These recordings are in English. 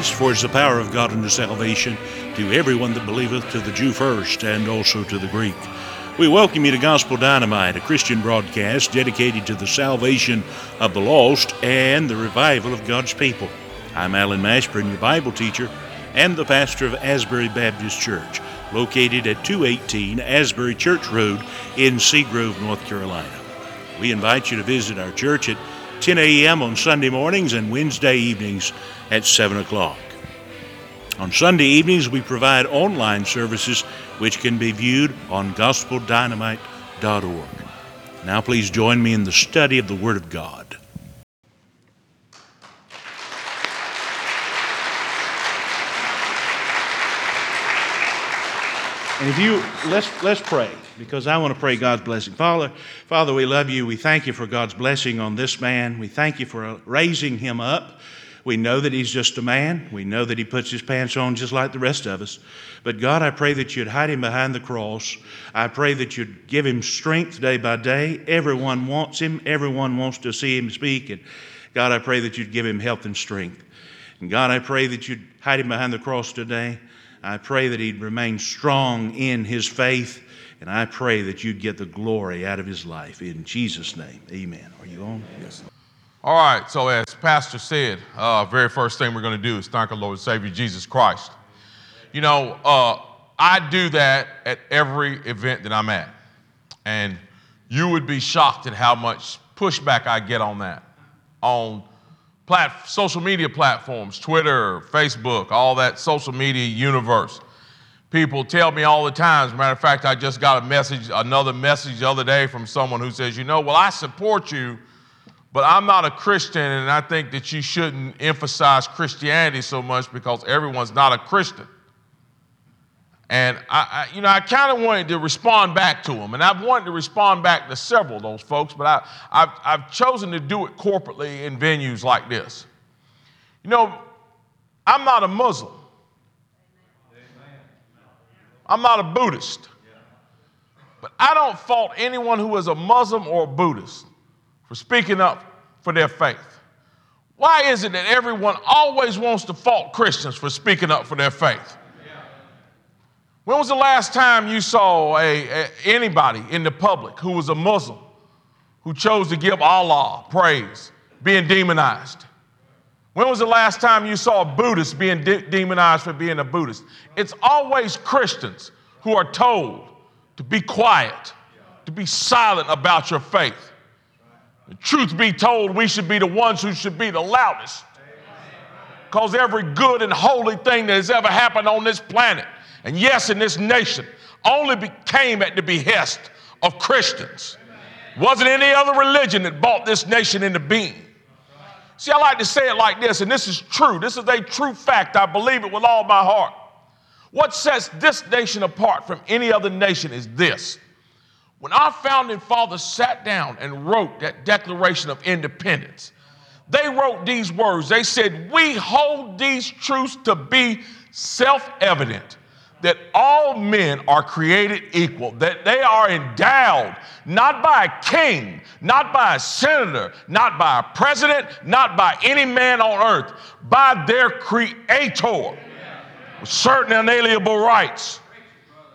Christ, for it is the power of God unto salvation to everyone that believeth, to the Jew first, and also to the Greek. We welcome you to Gospel Dynamite, a Christian broadcast dedicated to the salvation of the lost and the revival of God's people. I'm Alan Mashburn, your Bible teacher and the pastor of Asbury Baptist Church, located at 218 Asbury Church Road in Seagrove, North Carolina. We invite you to visit our church at 10 a.m. on Sunday mornings and Wednesday evenings at 7 o'clock. On Sunday evenings, we provide online services which can be viewed on gospeldynamite.org. Now, please join me in the study of the Word of God. And if you let's let's pray because I want to pray God's blessing. Father, Father, we love you. We thank you for God's blessing on this man. We thank you for raising him up. We know that he's just a man. We know that he puts his pants on just like the rest of us. But God, I pray that you'd hide him behind the cross. I pray that you'd give him strength day by day. Everyone wants him. Everyone wants to see him speak. And God, I pray that you'd give him health and strength. And God, I pray that you'd hide him behind the cross today. I pray that he'd remain strong in his faith, and I pray that you'd get the glory out of his life. In Jesus' name, amen. Are you on? Yes. All right, so as Pastor said, uh, very first thing we're going to do is thank our Lord and Savior Jesus Christ. You know, uh, I do that at every event that I'm at, and you would be shocked at how much pushback I get on that on plat- social media platforms, Twitter, Facebook, all that social media universe. People tell me all the time. As a matter of fact, I just got a message, another message the other day from someone who says, you know, well, I support you, but I'm not a Christian, and I think that you shouldn't emphasize Christianity so much because everyone's not a Christian. And I, I you know, I kind of wanted to respond back to them, and I've wanted to respond back to several of those folks, but I, I've, I've chosen to do it corporately in venues like this. You know, I'm not a Muslim. I'm not a Buddhist. But I don't fault anyone who is a Muslim or a Buddhist for speaking up for their faith. Why is it that everyone always wants to fault Christians for speaking up for their faith? When was the last time you saw a, a, anybody in the public who was a Muslim who chose to give Allah praise being demonized? When was the last time you saw a Buddhist being de- demonized for being a Buddhist? It's always Christians who are told to be quiet, to be silent about your faith. The truth be told, we should be the ones who should be the loudest. Because every good and holy thing that has ever happened on this planet, and yes, in this nation, only became at the behest of Christians. Wasn't any other religion that brought this nation into being. See, I like to say it like this, and this is true. This is a true fact. I believe it with all my heart. What sets this nation apart from any other nation is this. When our founding fathers sat down and wrote that Declaration of Independence, they wrote these words. They said, We hold these truths to be self evident that all men are created equal, that they are endowed not by a king, not by a senator, not by a president, not by any man on earth, by their creator with certain inalienable rights.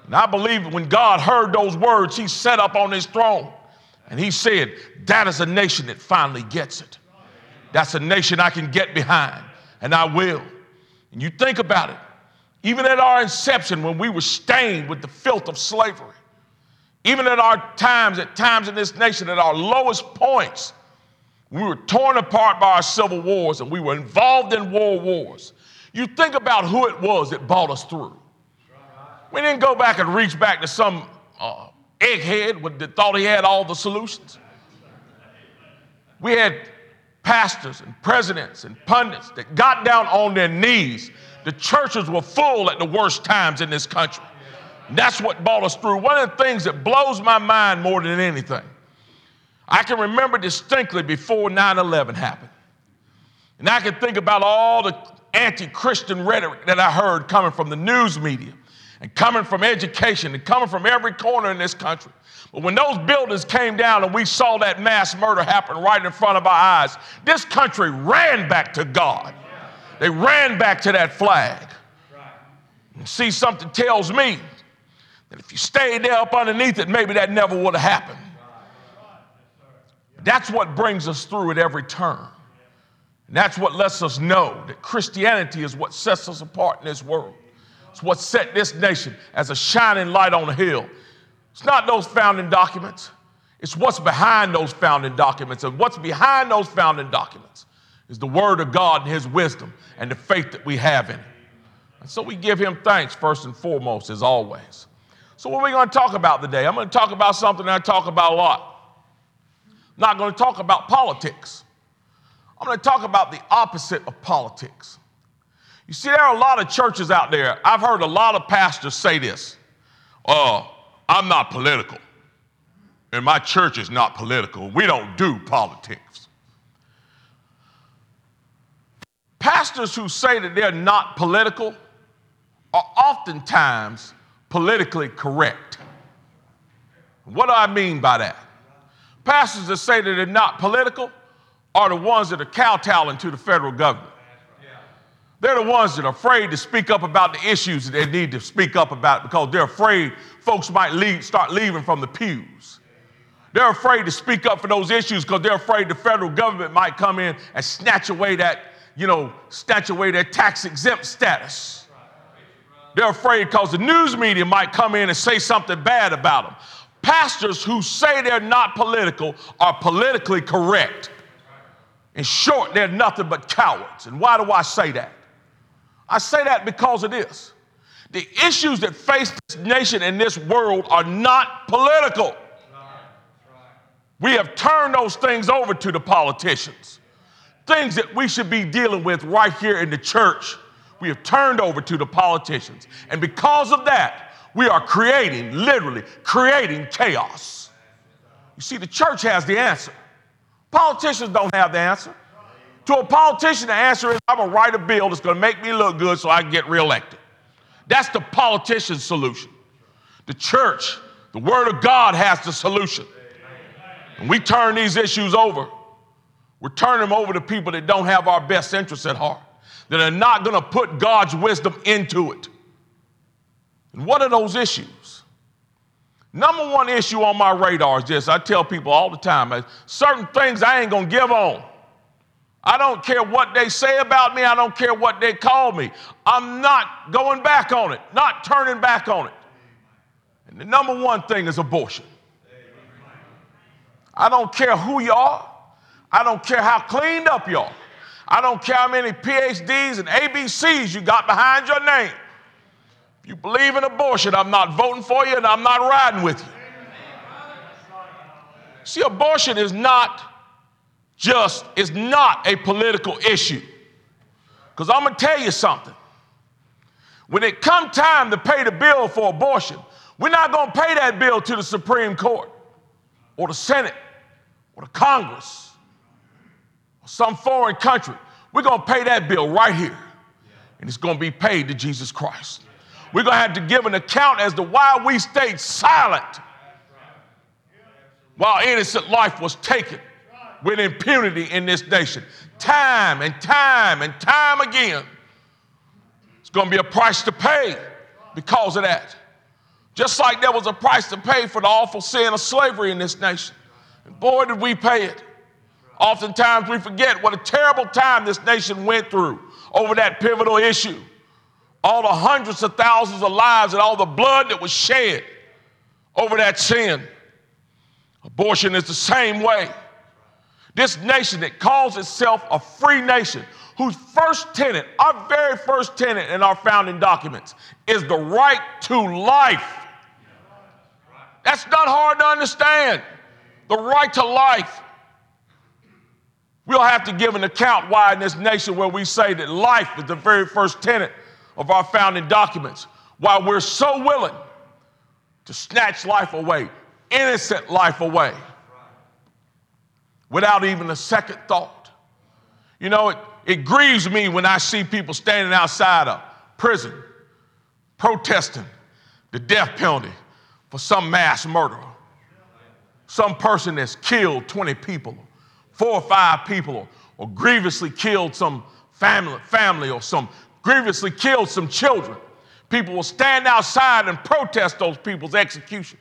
And I believe when God heard those words, he sat up on his throne and he said, That is a nation that finally gets it. That's a nation I can get behind, and I will. And you think about it. Even at our inception, when we were stained with the filth of slavery, even at our times, at times in this nation, at our lowest points, we were torn apart by our civil wars and we were involved in world wars. You think about who it was that brought us through. We didn't go back and reach back to some uh, egghead that thought he had all the solutions. We had pastors and presidents and pundits that got down on their knees the churches were full at the worst times in this country. And that's what brought us through. One of the things that blows my mind more than anything, I can remember distinctly before 9 11 happened. And I can think about all the anti Christian rhetoric that I heard coming from the news media and coming from education and coming from every corner in this country. But when those buildings came down and we saw that mass murder happen right in front of our eyes, this country ran back to God. They ran back to that flag. And see, something tells me that if you stayed there up underneath it, maybe that never would have happened. That's what brings us through at every turn. And that's what lets us know that Christianity is what sets us apart in this world. It's what set this nation as a shining light on a hill. It's not those founding documents, it's what's behind those founding documents. And what's behind those founding documents is the Word of God and His wisdom and the faith that we have in it. And so we give Him thanks first and foremost, as always. So, what are we going to talk about today? I'm going to talk about something I talk about a lot. I'm not going to talk about politics. I'm going to talk about the opposite of politics. You see, there are a lot of churches out there. I've heard a lot of pastors say this uh, I'm not political, and my church is not political. We don't do politics. Pastors who say that they're not political are oftentimes politically correct. What do I mean by that? Pastors that say that they're not political are the ones that are kowtowing to the federal government. They're the ones that are afraid to speak up about the issues that they need to speak up about because they're afraid folks might leave, start leaving from the pews. They're afraid to speak up for those issues because they're afraid the federal government might come in and snatch away that, you know, away their tax exempt status. They're afraid because the news media might come in and say something bad about them. Pastors who say they're not political are politically correct. In short, they're nothing but cowards. And why do I say that? I say that because of this. The issues that face this nation and this world are not political. We have turned those things over to the politicians. Things that we should be dealing with right here in the church, we have turned over to the politicians. And because of that, we are creating, literally, creating chaos. You see, the church has the answer. Politicians don't have the answer. To a politician, the answer is I'm going to write a bill that's going to make me look good so I can get reelected. That's the politician's solution. The church, the Word of God has the solution. And we turn these issues over. We're turning them over to people that don't have our best interests at heart, that are not going to put God's wisdom into it. And what are those issues? Number one issue on my radar is this I tell people all the time certain things I ain't going to give on. I don't care what they say about me. I don't care what they call me. I'm not going back on it, not turning back on it. And the number one thing is abortion. I don't care who you are. I don't care how cleaned up you are. I don't care how many PhDs and ABCs you got behind your name. If you believe in abortion, I'm not voting for you and I'm not riding with you. See, abortion is not just, it's not a political issue. Because I'm going to tell you something. When it come time to pay the bill for abortion, we're not going to pay that bill to the Supreme Court or the Senate or the Congress some foreign country. We're going to pay that bill right here. And it's going to be paid to Jesus Christ. We're going to have to give an account as to why we stayed silent while innocent life was taken with impunity in this nation. Time and time and time again. It's going to be a price to pay because of that. Just like there was a price to pay for the awful sin of slavery in this nation. And boy, did we pay it. Oftentimes we forget what a terrible time this nation went through over that pivotal issue. All the hundreds of thousands of lives and all the blood that was shed over that sin. Abortion is the same way. This nation that calls itself a free nation, whose first tenet, our very first tenet in our founding documents, is the right to life. That's not hard to understand. The right to life. We'll have to give an account why in this nation where we say that life is the very first tenet of our founding documents, why we're so willing to snatch life away, innocent life away without even a second thought. You know, it, it grieves me when I see people standing outside a prison protesting the death penalty for some mass murderer. Some person that's killed 20 people, four or five people, or, grievously killed some family, family or some grievously killed some children, people will stand outside and protest those people's execution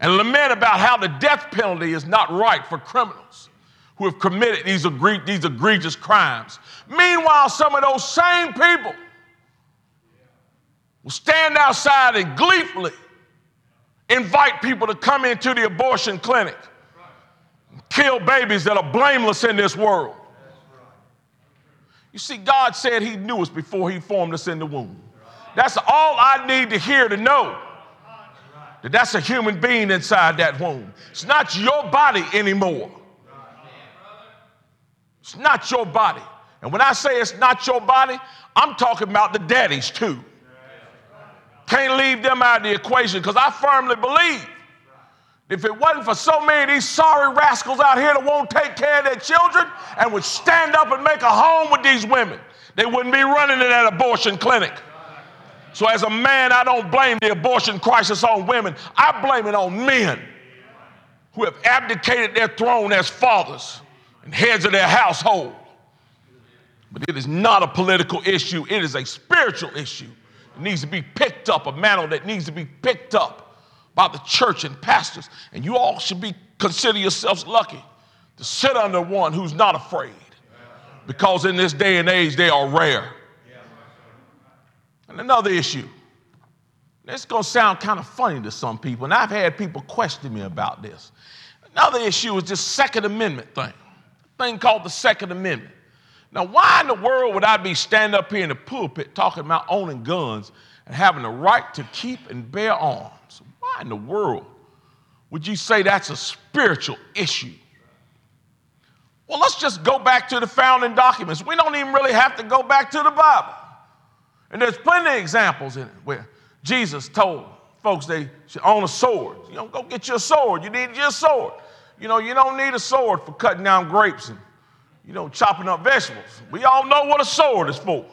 and lament about how the death penalty is not right for criminals who have committed these, egre- these egregious crimes. Meanwhile, some of those same people will stand outside and gleefully invite people to come into the abortion clinic kill babies that are blameless in this world. You see, God said He knew us before He formed us in the womb. That's all I need to hear to know that that's a human being inside that womb. It's not your body anymore. It's not your body. And when I say it's not your body, I'm talking about the daddies too. Can't leave them out of the equation because I firmly believe if it wasn't for so many of these sorry rascals out here that won't take care of their children and would stand up and make a home with these women, they wouldn't be running in that abortion clinic. So, as a man, I don't blame the abortion crisis on women, I blame it on men who have abdicated their throne as fathers and heads of their household. But it is not a political issue, it is a spiritual issue. It needs to be picked up, a mantle that needs to be picked up by the church and pastors. And you all should be consider yourselves lucky to sit under one who's not afraid. Because in this day and age, they are rare. And another issue. It's going to sound kind of funny to some people, and I've had people question me about this. Another issue is this Second Amendment thing, thing called the Second Amendment. Now, why in the world would I be standing up here in the pulpit talking about owning guns and having the right to keep and bear arms? Why in the world would you say that's a spiritual issue? Well, let's just go back to the founding documents. We don't even really have to go back to the Bible. And there's plenty of examples in it where Jesus told folks they should own a sword. You know, go get your sword. You need your sword. You know, you don't need a sword for cutting down grapes and, you know, chopping up vegetables. We all know what a sword is for.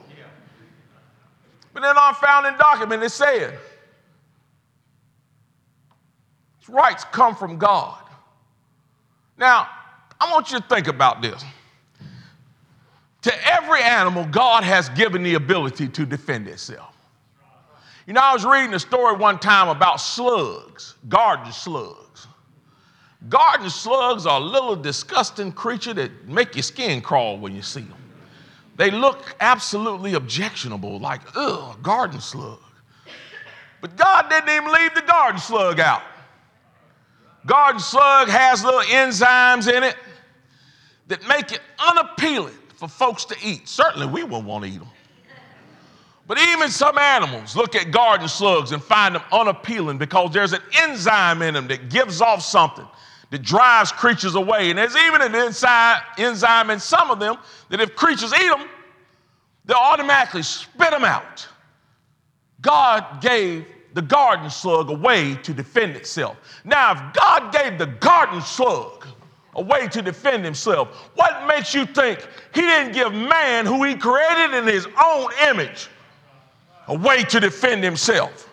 But in our founding document, it said, rights come from God. Now, I want you to think about this. To every animal, God has given the ability to defend itself. You know, I was reading a story one time about slugs, garden slugs. Garden slugs are a little disgusting creature that make your skin crawl when you see them. They look absolutely objectionable, like, ugh, garden slug. But God didn't even leave the garden slug out. Garden slug has little enzymes in it that make it unappealing for folks to eat. Certainly, we won't want to eat them. But even some animals look at garden slugs and find them unappealing because there's an enzyme in them that gives off something that drives creatures away. And there's even an enzyme in some of them that if creatures eat them, they'll automatically spit them out. God gave the garden slug a way to defend itself. Now, if God gave the garden slug a way to defend himself. What makes you think he didn't give man, who he created in his own image, a way to defend himself?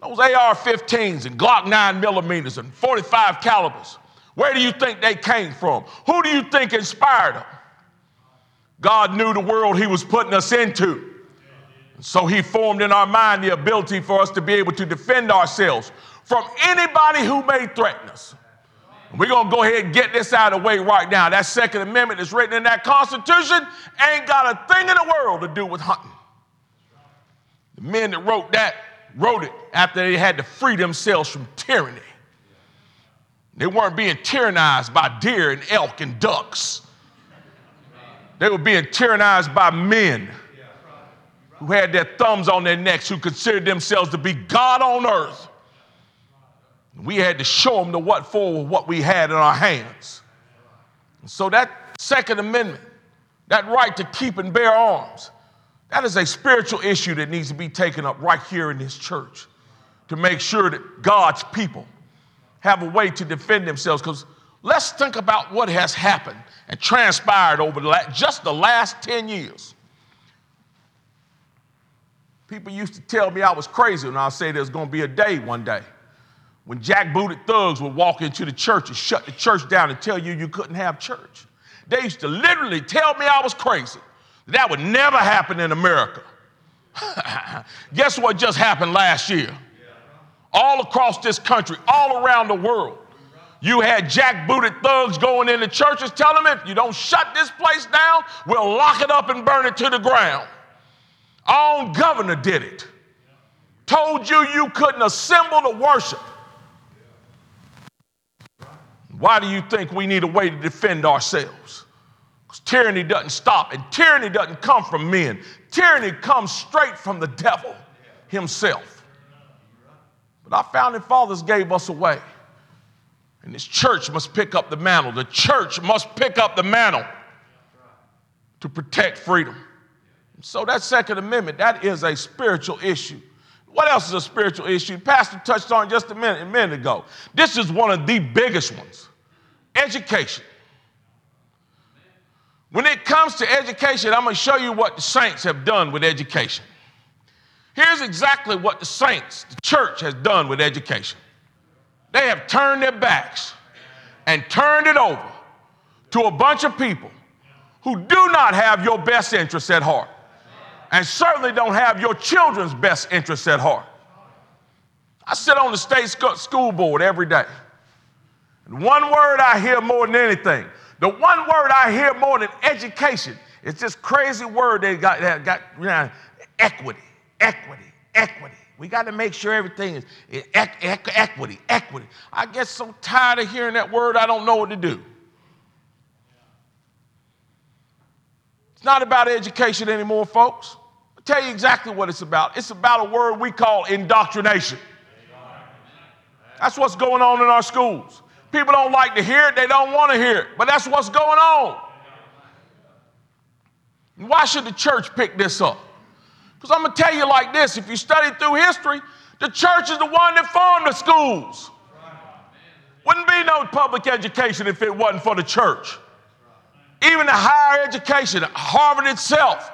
Those AR 15s and Glock 9 millimeters and 45 calibers, where do you think they came from? Who do you think inspired them? God knew the world he was putting us into. So he formed in our mind the ability for us to be able to defend ourselves from anybody who may threaten us. We're going to go ahead and get this out of the way right now. That Second Amendment that's written in that Constitution ain't got a thing in the world to do with hunting. The men that wrote that wrote it after they had to free themselves from tyranny. They weren't being tyrannized by deer and elk and ducks. They were being tyrannized by men who had their thumbs on their necks, who considered themselves to be God on earth. We had to show them the what for what we had in our hands. So that Second Amendment, that right to keep and bear arms, that is a spiritual issue that needs to be taken up right here in this church to make sure that God's people have a way to defend themselves. Because let's think about what has happened and transpired over the la- just the last 10 years. People used to tell me I was crazy when I say there's going to be a day one day when jackbooted thugs would walk into the church and shut the church down and tell you you couldn't have church. They used to literally tell me I was crazy. That would never happen in America. Guess what just happened last year? All across this country, all around the world. You had jack-booted thugs going into churches telling them if you don't shut this place down, we'll lock it up and burn it to the ground. Our own governor did it. Told you you couldn't assemble to worship. Why do you think we need a way to defend ourselves? Because tyranny doesn't stop, and tyranny doesn't come from men. Tyranny comes straight from the devil himself. But our founding fathers gave us a way. And this church must pick up the mantle. The church must pick up the mantle to protect freedom. So that Second Amendment, that is a spiritual issue. What else is a spiritual issue? Pastor touched on just a minute, a minute ago. This is one of the biggest ones. Education. When it comes to education, I'm going to show you what the saints have done with education. Here's exactly what the saints, the church, has done with education. They have turned their backs and turned it over to a bunch of people who do not have your best interests at heart and certainly don't have your children's best interests at heart. I sit on the state school board every day. And one word I hear more than anything, the one word I hear more than education, it's this crazy word they got, that got you know, equity, equity, equity. We got to make sure everything is, is equity, equity. I get so tired of hearing that word, I don't know what to do. It's not about education anymore, folks. Tell you exactly what it's about. It's about a word we call indoctrination. That's what's going on in our schools. People don't like to hear it, they don't want to hear it, but that's what's going on. Why should the church pick this up? Because I'm going to tell you like this if you study through history, the church is the one that formed the schools. Wouldn't be no public education if it wasn't for the church. Even the higher education, Harvard itself,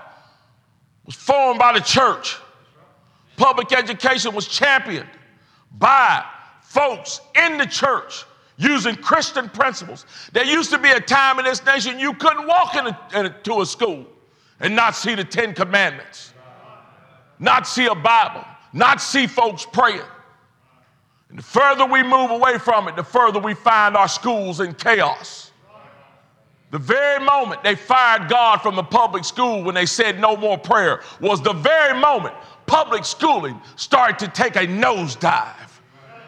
was formed by the church. Public education was championed by folks in the church using Christian principles. There used to be a time in this nation you couldn't walk into a school and not see the Ten Commandments, not see a Bible, not see folks praying. And the further we move away from it, the further we find our schools in chaos. The very moment they fired God from the public school when they said no more prayer was the very moment public schooling started to take a nosedive.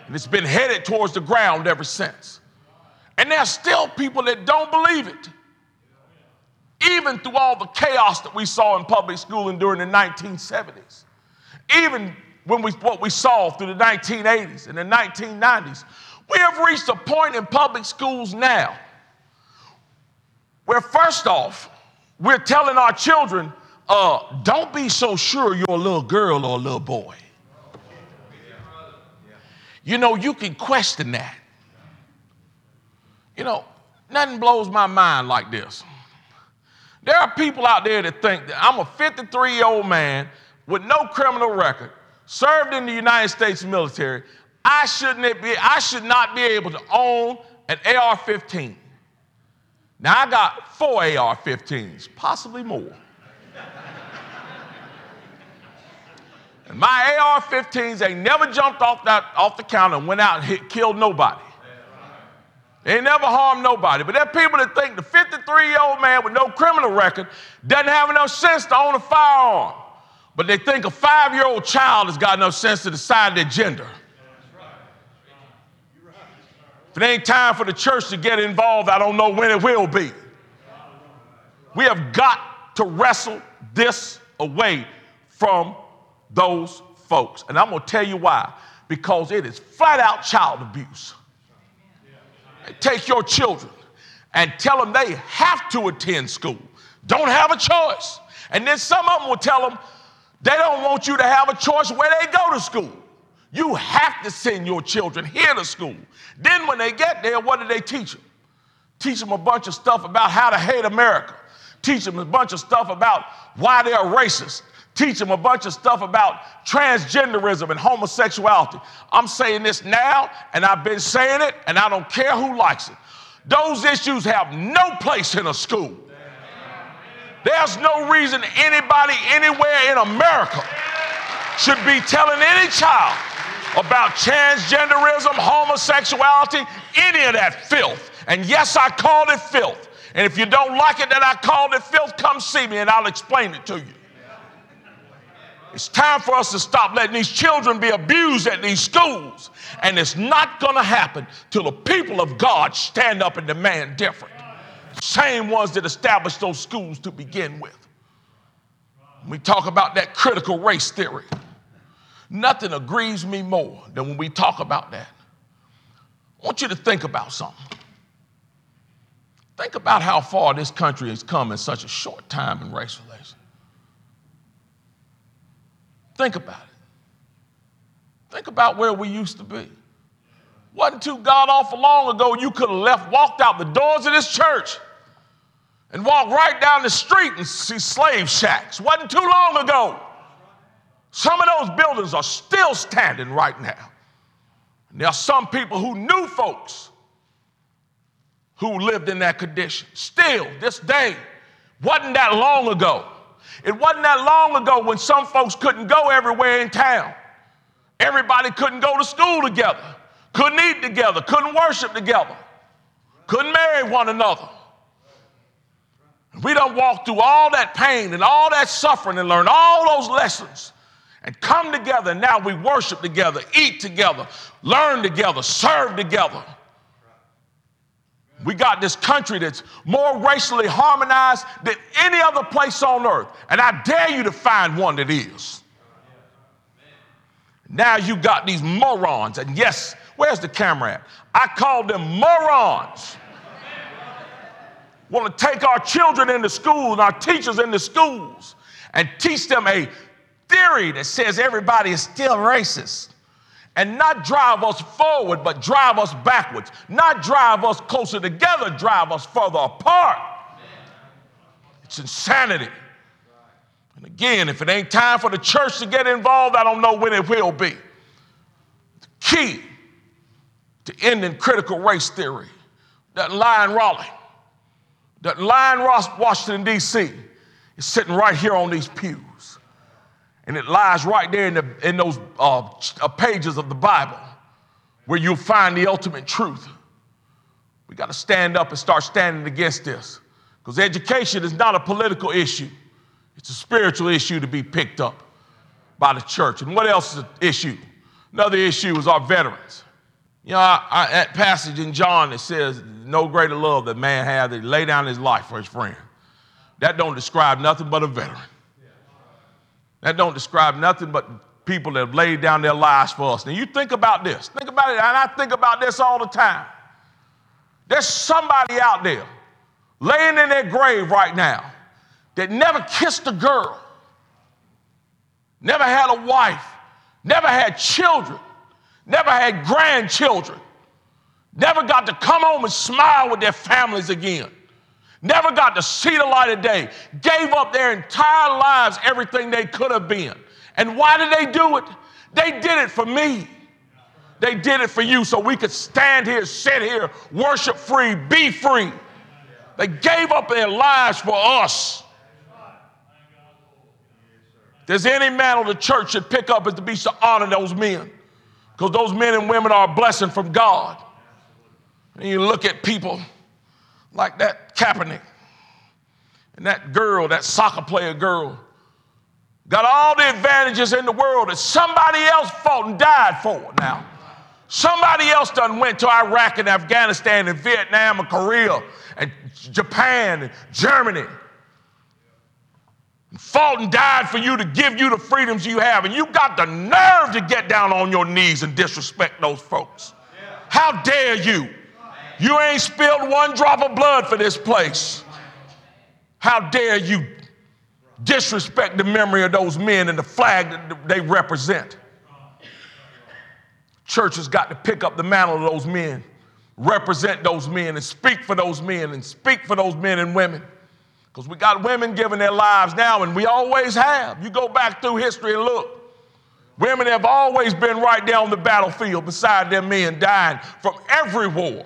And it's been headed towards the ground ever since. And there's still people that don't believe it. Even through all the chaos that we saw in public schooling during the 1970s. Even when we, what we saw through the 1980s and the 1990s. We have reached a point in public schools now where, first off, we're telling our children, uh, don't be so sure you're a little girl or a little boy. You know, you can question that. You know, nothing blows my mind like this. There are people out there that think that I'm a 53 year old man with no criminal record, served in the United States military. I shouldn't be, I should not be able to own an AR 15. Now I got four AR 15s, possibly more. And my AR 15s ain't never jumped off, that, off the counter and went out and hit, killed nobody. They ain't never harmed nobody. But there are people that think the 53 year old man with no criminal record doesn't have enough sense to own a firearm. But they think a five year old child has got enough sense to decide their gender. If it ain't time for the church to get involved, I don't know when it will be. We have got to wrestle this away from those folks. And I'm going to tell you why. Because it is flat out child abuse. Take your children and tell them they have to attend school, don't have a choice. And then some of them will tell them they don't want you to have a choice where they go to school. You have to send your children here to school. Then, when they get there, what do they teach them? Teach them a bunch of stuff about how to hate America. Teach them a bunch of stuff about why they're racist teach them a bunch of stuff about transgenderism and homosexuality. I'm saying this now, and I've been saying it, and I don't care who likes it. Those issues have no place in a school. There's no reason anybody anywhere in America should be telling any child about transgenderism, homosexuality, any of that filth. And yes, I called it filth. And if you don't like it that I called it filth, come see me and I'll explain it to you. It's time for us to stop letting these children be abused at these schools. And it's not going to happen till the people of God stand up and demand different. Same ones that established those schools to begin with. We talk about that critical race theory. Nothing aggrieves me more than when we talk about that. I want you to think about something. Think about how far this country has come in such a short time in race relations. Think about it. Think about where we used to be. Wasn't too god awful long ago you could have left, walked out the doors of this church and walked right down the street and see slave shacks. Wasn't too long ago. Some of those buildings are still standing right now. And there are some people who knew folks who lived in that condition. Still, this day, wasn't that long ago. It wasn't that long ago when some folks couldn't go everywhere in town. Everybody couldn't go to school together, couldn't eat together, couldn't worship together, couldn't marry one another. We don't walk through all that pain and all that suffering and learn all those lessons and come together. Now we worship together, eat together, learn together, serve together. We got this country that's more racially harmonized than any other place on earth. And I dare you to find one that is. Now you got these morons. And yes, where's the camera at? I call them morons. Want to take our children into school and our teachers into schools and teach them a theory that says everybody is still racist and not drive us forward, but drive us backwards. Not drive us closer together, drive us further apart. It's insanity. And again, if it ain't time for the church to get involved, I don't know when it will be. The key to ending critical race theory lie in Raleigh, lie in Washington, D.C., is sitting right here on these pews. And it lies right there in, the, in those uh, uh, pages of the Bible where you'll find the ultimate truth. We got to stand up and start standing against this because education is not a political issue, it's a spiritual issue to be picked up by the church. And what else is an issue? Another issue is our veterans. You know, I, I, that passage in John that says, no greater love that man has than lay down his life for his friend. That don't describe nothing but a veteran. That don't describe nothing but people that have laid down their lives for us. Now you think about this. Think about it, and I think about this all the time. There's somebody out there laying in their grave right now that never kissed a girl, never had a wife, never had children, never had grandchildren, never got to come home and smile with their families again never got to see the light of day, gave up their entire lives, everything they could have been. And why did they do it? They did it for me. They did it for you so we could stand here, sit here, worship free, be free. They gave up their lives for us. If there's any mantle the church should pick up is to be to honor those men. Because those men and women are a blessing from God. And you look at people like that Kaepernick and that girl, that soccer player girl, got all the advantages in the world that somebody else fought and died for now. Somebody else done went to Iraq and Afghanistan and Vietnam and Korea and Japan and Germany. And fought and died for you to give you the freedoms you have. And you got the nerve to get down on your knees and disrespect those folks. How dare you? You ain't spilled one drop of blood for this place. How dare you disrespect the memory of those men and the flag that they represent? Church has got to pick up the mantle of those men, represent those men, and speak for those men, and speak for those men and women. Because we got women giving their lives now, and we always have. You go back through history and look. Women have always been right there on the battlefield beside their men dying from every war.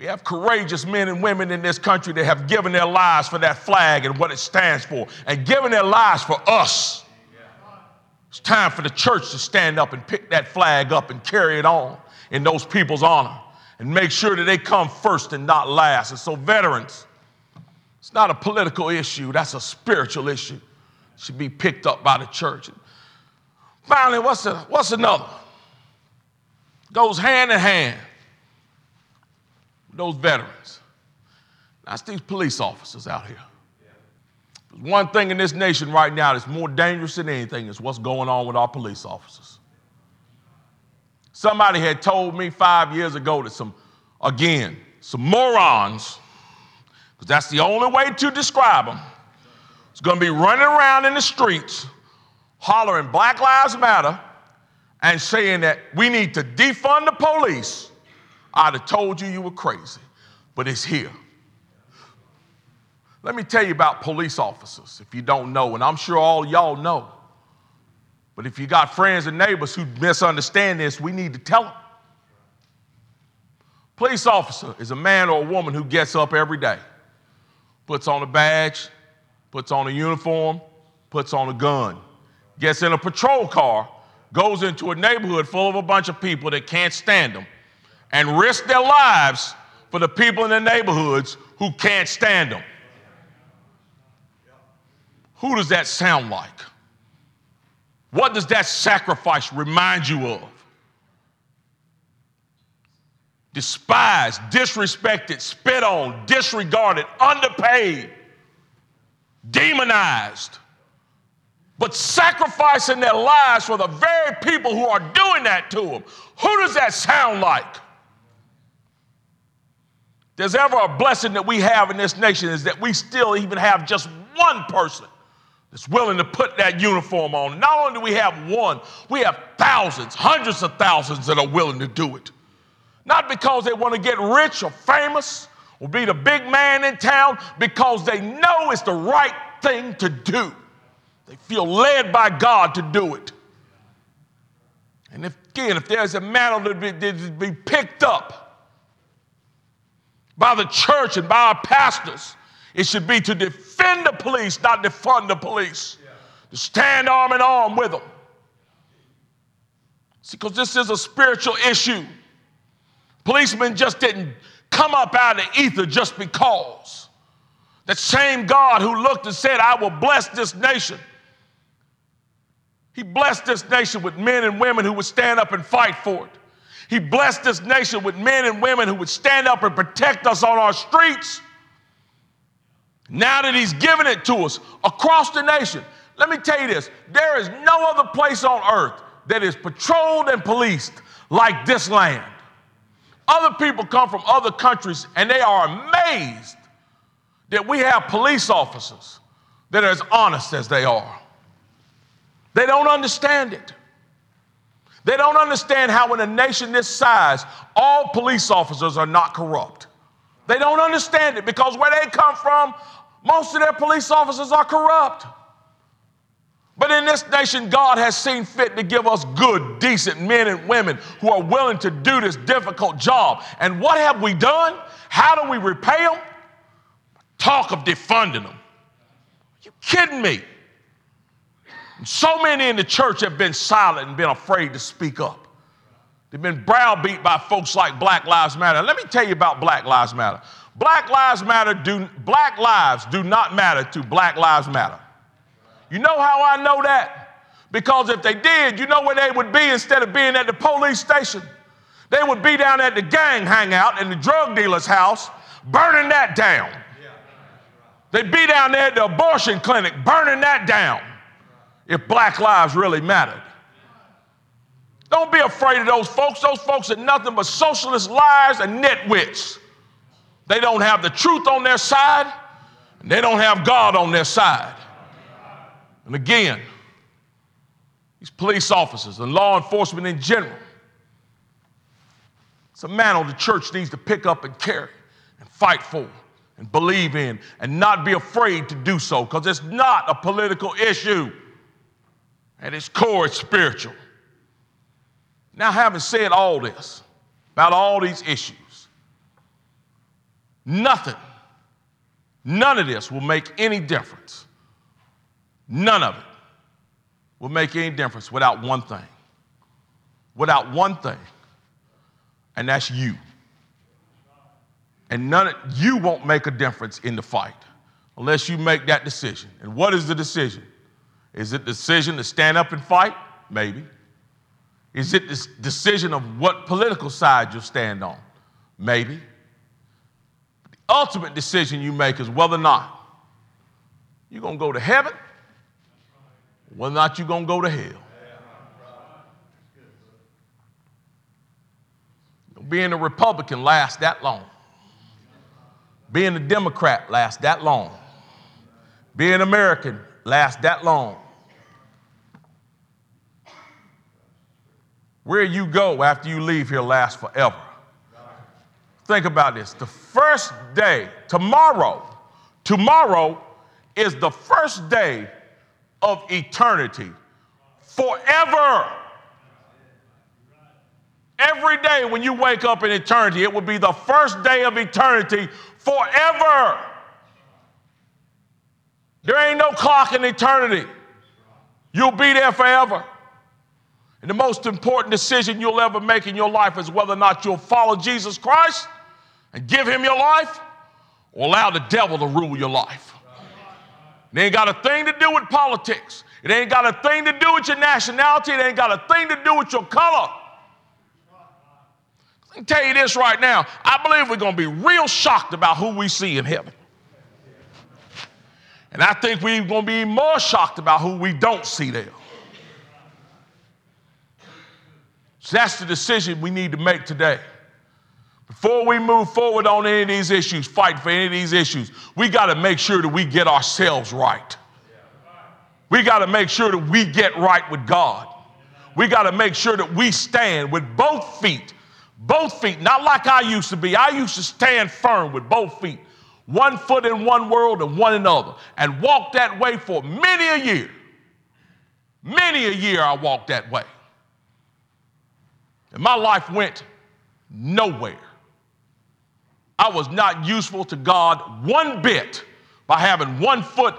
We have courageous men and women in this country that have given their lives for that flag and what it stands for, and given their lives for us. It's time for the church to stand up and pick that flag up and carry it on in those people's honor and make sure that they come first and not last. And so, veterans, it's not a political issue, that's a spiritual issue. It should be picked up by the church. Finally, what's, the, what's another? Goes hand in hand those veterans. That's these police officers out here. There's one thing in this nation right now that's more dangerous than anything is what's going on with our police officers. Somebody had told me five years ago that some, again, some morons, because that's the only way to describe them, is going to be running around in the streets hollering Black Lives Matter and saying that we need to defund the police I'd have told you you were crazy, but it's here. Let me tell you about police officers if you don't know, and I'm sure all y'all know. But if you got friends and neighbors who misunderstand this, we need to tell them. Police officer is a man or a woman who gets up every day, puts on a badge, puts on a uniform, puts on a gun, gets in a patrol car, goes into a neighborhood full of a bunch of people that can't stand them and risk their lives for the people in their neighborhoods who can't stand them. Who does that sound like? What does that sacrifice remind you of? Despised, disrespected, spit on, disregarded, underpaid, demonized, but sacrificing their lives for the very people who are doing that to them. Who does that sound like? There's ever a blessing that we have in this nation is that we still even have just one person that's willing to put that uniform on. Not only do we have one, we have thousands, hundreds of thousands that are willing to do it. Not because they want to get rich or famous or be the big man in town, because they know it's the right thing to do. They feel led by God to do it. And if, again, if there's a mantle to be, to be picked up, by the church and by our pastors. It should be to defend the police, not defund the police. To stand arm in arm with them. See, because this is a spiritual issue. Policemen just didn't come up out of the ether just because. That same God who looked and said, I will bless this nation. He blessed this nation with men and women who would stand up and fight for it. He blessed this nation with men and women who would stand up and protect us on our streets. Now that He's given it to us across the nation, let me tell you this there is no other place on earth that is patrolled and policed like this land. Other people come from other countries and they are amazed that we have police officers that are as honest as they are. They don't understand it. They don't understand how, in a nation this size, all police officers are not corrupt. They don't understand it because where they come from, most of their police officers are corrupt. But in this nation, God has seen fit to give us good, decent men and women who are willing to do this difficult job. And what have we done? How do we repay them? Talk of defunding them. Are you kidding me? So many in the church have been silent and been afraid to speak up. They've been browbeat by folks like Black Lives Matter. Let me tell you about Black Lives Matter. Black Lives Matter do Black lives do not matter to Black Lives Matter. You know how I know that? Because if they did, you know where they would be instead of being at the police station? They would be down at the gang hangout in the drug dealer's house, burning that down. They'd be down there at the abortion clinic, burning that down if black lives really mattered. Don't be afraid of those folks. Those folks are nothing but socialist liars and nitwits. They don't have the truth on their side, and they don't have God on their side. And again, these police officers and law enforcement in general, it's a mantle the church needs to pick up and carry and fight for and believe in and not be afraid to do so because it's not a political issue. At its core, it's spiritual. Now, having said all this about all these issues, Nothing, none of this will make any difference. None of it will make any difference without one thing. Without one thing, and that's you. And none of you won't make a difference in the fight unless you make that decision. And what is the decision? Is it decision to stand up and fight? Maybe. Is it the decision of what political side you'll stand on? Maybe. The ultimate decision you make is whether or not you're going to go to heaven, whether or not you're going to go to hell. Being a Republican lasts that long. Being a Democrat lasts that long. Being American lasts that long. Where you go after you leave here lasts forever. Think about this. The first day, tomorrow, tomorrow is the first day of eternity. Forever. Every day when you wake up in eternity, it will be the first day of eternity forever. There ain't no clock in eternity. You'll be there forever. And the most important decision you'll ever make in your life is whether or not you'll follow Jesus Christ and give him your life or allow the devil to rule your life. It ain't got a thing to do with politics. It ain't got a thing to do with your nationality. It ain't got a thing to do with your color. I tell you this right now. I believe we're going to be real shocked about who we see in heaven. And I think we're going to be more shocked about who we don't see there. So that's the decision we need to make today. Before we move forward on any of these issues, fight for any of these issues, we got to make sure that we get ourselves right. We got to make sure that we get right with God. We got to make sure that we stand with both feet both feet, not like I used to be. I used to stand firm with both feet, one foot in one world and one in other, and walk that way for many a year. Many a year I walked that way. And my life went nowhere. I was not useful to God one bit by having one foot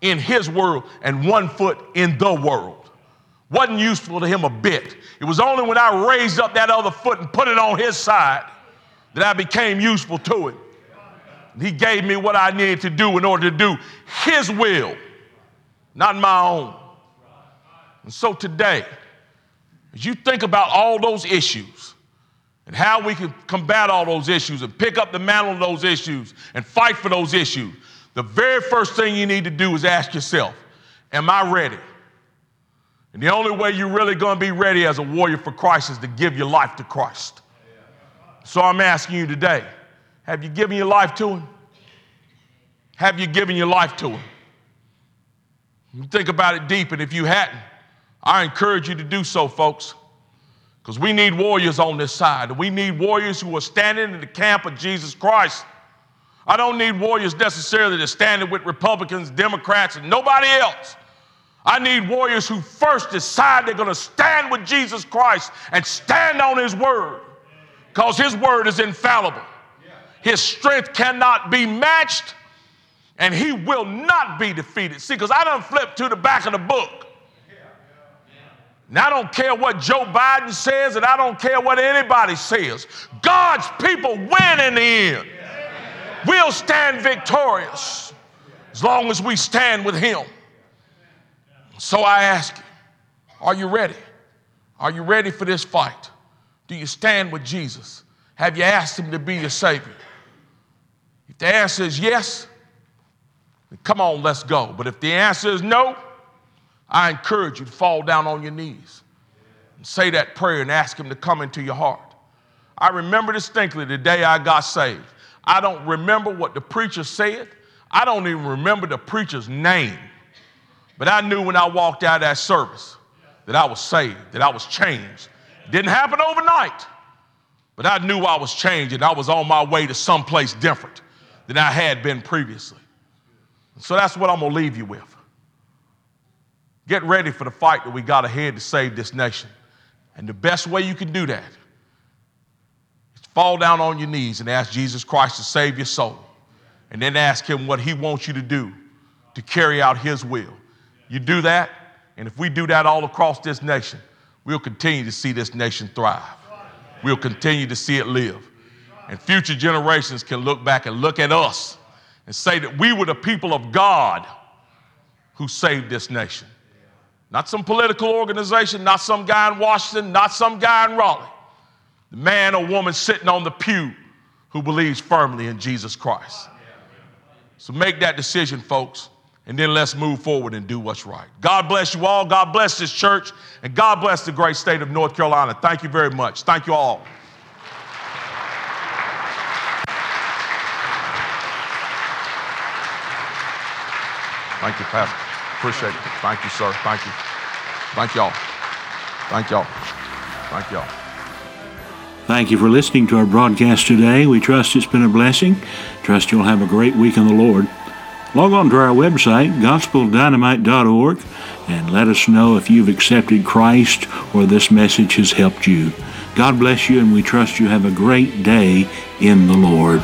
in His world and one foot in the world. Wasn't useful to him a bit. It was only when I raised up that other foot and put it on his side that I became useful to him. He gave me what I needed to do in order to do his will, not my own. And so today, as you think about all those issues and how we can combat all those issues and pick up the mantle of those issues and fight for those issues, the very first thing you need to do is ask yourself, Am I ready? And the only way you're really going to be ready as a warrior for Christ is to give your life to Christ. So I'm asking you today have you given your life to Him? Have you given your life to Him? You think about it deep, and if you hadn't, I encourage you to do so, folks, because we need warriors on this side. We need warriors who are standing in the camp of Jesus Christ. I don't need warriors necessarily are standing with Republicans, Democrats, and nobody else. I need warriors who first decide they're going to stand with Jesus Christ and stand on His word because His word is infallible. His strength cannot be matched and He will not be defeated. See, because I don't flip to the back of the book. And I don't care what Joe Biden says, and I don't care what anybody says. God's people win in the end. We'll stand victorious as long as we stand with Him. So I ask you, are you ready? Are you ready for this fight? Do you stand with Jesus? Have you asked Him to be your Savior? If the answer is yes, come on, let's go. But if the answer is no, I encourage you to fall down on your knees and say that prayer and ask Him to come into your heart. I remember distinctly the day I got saved. I don't remember what the preacher said, I don't even remember the preacher's name. But I knew when I walked out of that service that I was saved, that I was changed. Didn't happen overnight, but I knew I was changed and I was on my way to someplace different than I had been previously. So that's what I'm going to leave you with. Get ready for the fight that we got ahead to save this nation. And the best way you can do that is fall down on your knees and ask Jesus Christ to save your soul. And then ask Him what He wants you to do to carry out His will. You do that, and if we do that all across this nation, we'll continue to see this nation thrive. We'll continue to see it live. And future generations can look back and look at us and say that we were the people of God who saved this nation. Not some political organization, not some guy in Washington, not some guy in Raleigh. The man or woman sitting on the pew who believes firmly in Jesus Christ. So make that decision, folks, and then let's move forward and do what's right. God bless you all. God bless this church, and God bless the great state of North Carolina. Thank you very much. Thank you all. Thank you, Pastor. Appreciate it. Thank you, sir. Thank you. Thank y'all. Thank y'all. Thank y'all. Thank you for listening to our broadcast today. We trust it's been a blessing. Trust you'll have a great week in the Lord. Log on to our website, gospeldynamite.org, and let us know if you've accepted Christ or this message has helped you. God bless you, and we trust you have a great day in the Lord.